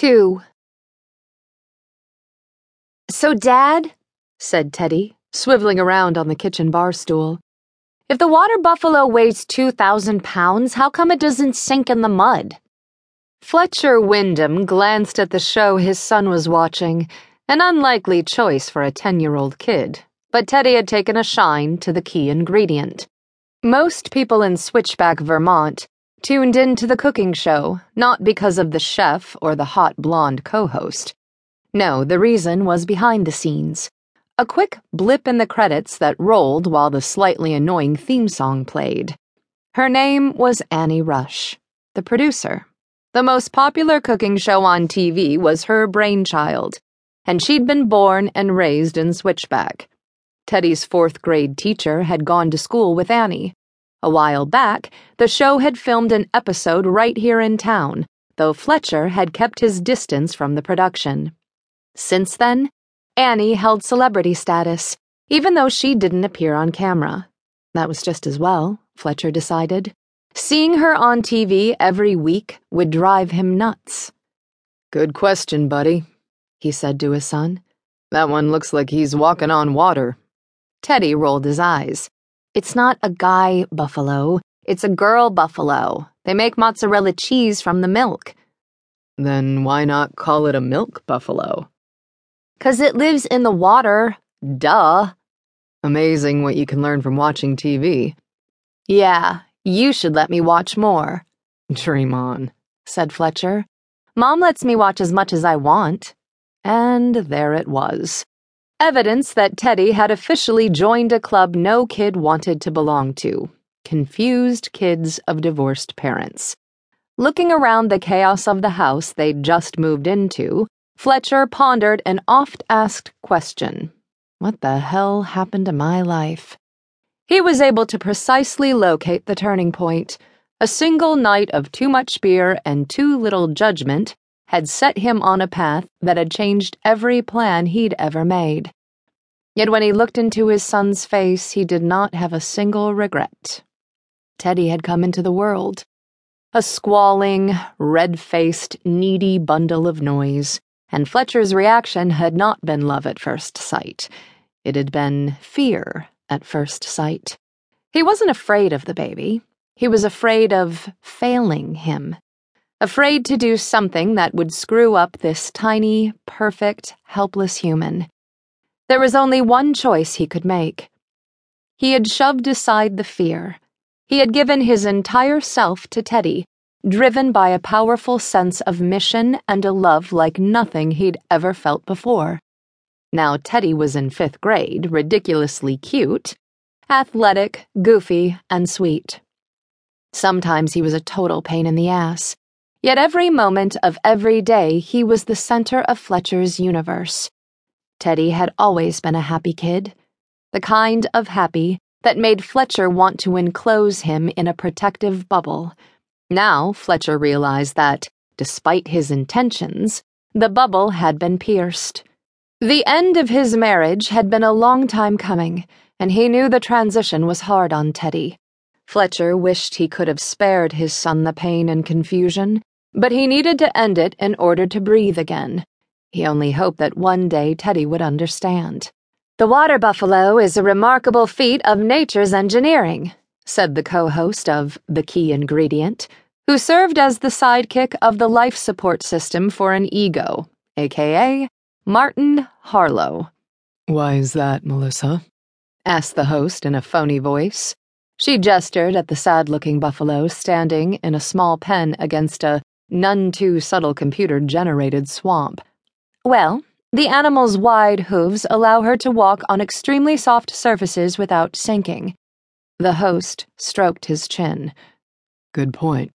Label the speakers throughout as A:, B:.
A: 2. So, Dad, said Teddy, swiveling around on the kitchen bar stool, if the water buffalo weighs 2,000 pounds, how come it doesn't sink in the mud? Fletcher Wyndham glanced at the show his son was watching, an unlikely choice for a 10 year old kid, but Teddy had taken a shine to the key ingredient. Most people in Switchback, Vermont, tuned in to the cooking show, not because of the chef or the hot blonde co host. No, the reason was behind the scenes. A quick blip in the credits that rolled while the slightly annoying theme song played. Her name was Annie Rush, the producer. The most popular cooking show on TV was her brainchild, and she'd been born and raised in Switchback. Teddy's fourth grade teacher had gone to school with Annie. A while back, the show had filmed an episode right here in town, though Fletcher had kept his distance from the production. Since then, Annie held celebrity status, even though she didn't appear on camera. That was just as well, Fletcher decided. Seeing her on TV every week would drive him nuts.
B: Good question, buddy, he said to his son. That one looks like he's walking on water.
A: Teddy rolled his eyes. It's not a guy buffalo, it's a girl buffalo. They make mozzarella cheese from the milk.
B: Then why not call it a milk buffalo?
A: Cause it lives in the water. Duh.
B: Amazing what you can learn from watching TV.
A: Yeah, you should let me watch more.
B: Dream on,
A: said Fletcher. Mom lets me watch as much as I want. And there it was. Evidence that Teddy had officially joined a club no kid wanted to belong to confused kids of divorced parents. Looking around the chaos of the house they'd just moved into, Fletcher pondered an oft asked question What the hell happened to my life? He was able to precisely locate the turning point. A single night of too much beer and too little judgment had set him on a path that had changed every plan he'd ever made. Yet when he looked into his son's face, he did not have a single regret. Teddy had come into the world. A squalling, red faced, needy bundle of noise, and Fletcher's reaction had not been love at first sight. It had been fear at first sight. He wasn't afraid of the baby. He was afraid of failing him afraid to do something that would screw up this tiny, perfect, helpless human. There was only one choice he could make. He had shoved aside the fear. He had given his entire self to Teddy, driven by a powerful sense of mission and a love like nothing he'd ever felt before. Now, Teddy was in fifth grade, ridiculously cute, athletic, goofy, and sweet. Sometimes he was a total pain in the ass. Yet every moment of every day, he was the center of Fletcher's universe. Teddy had always been a happy kid, the kind of happy that made Fletcher want to enclose him in a protective bubble. Now, Fletcher realized that, despite his intentions, the bubble had been pierced. The end of his marriage had been a long time coming, and he knew the transition was hard on Teddy. Fletcher wished he could have spared his son the pain and confusion but he needed to end it in order to breathe again. He only hoped that one day Teddy would understand. The water buffalo is a remarkable feat of nature's engineering, said the co host of The Key Ingredient, who served as the sidekick of the life support system for an ego, aka Martin Harlow.
B: Why is that, Melissa?
A: asked the host in a phony voice. She gestured at the sad looking buffalo standing in a small pen against a none too subtle computer generated swamp. Well, the animal's wide hooves allow her to walk on extremely soft surfaces without sinking. The host stroked his chin.
B: Good point.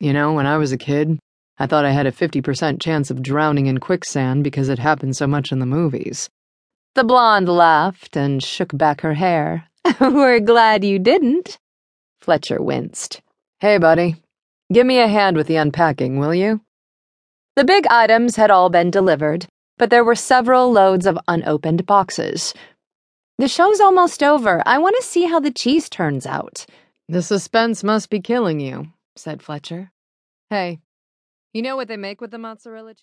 B: You know, when I was a kid, I thought I had a 50% chance of drowning in quicksand because it happened so much in the movies.
A: The blonde laughed and shook back her hair. We're glad you didn't. Fletcher winced.
B: Hey, buddy, Give me a hand with the unpacking, will you?
A: The big items had all been delivered, but there were several loads of unopened boxes. The show's almost over. I want to see how the cheese turns out.
B: The suspense must be killing you, said Fletcher. Hey, you know what they make with the mozzarella cheese?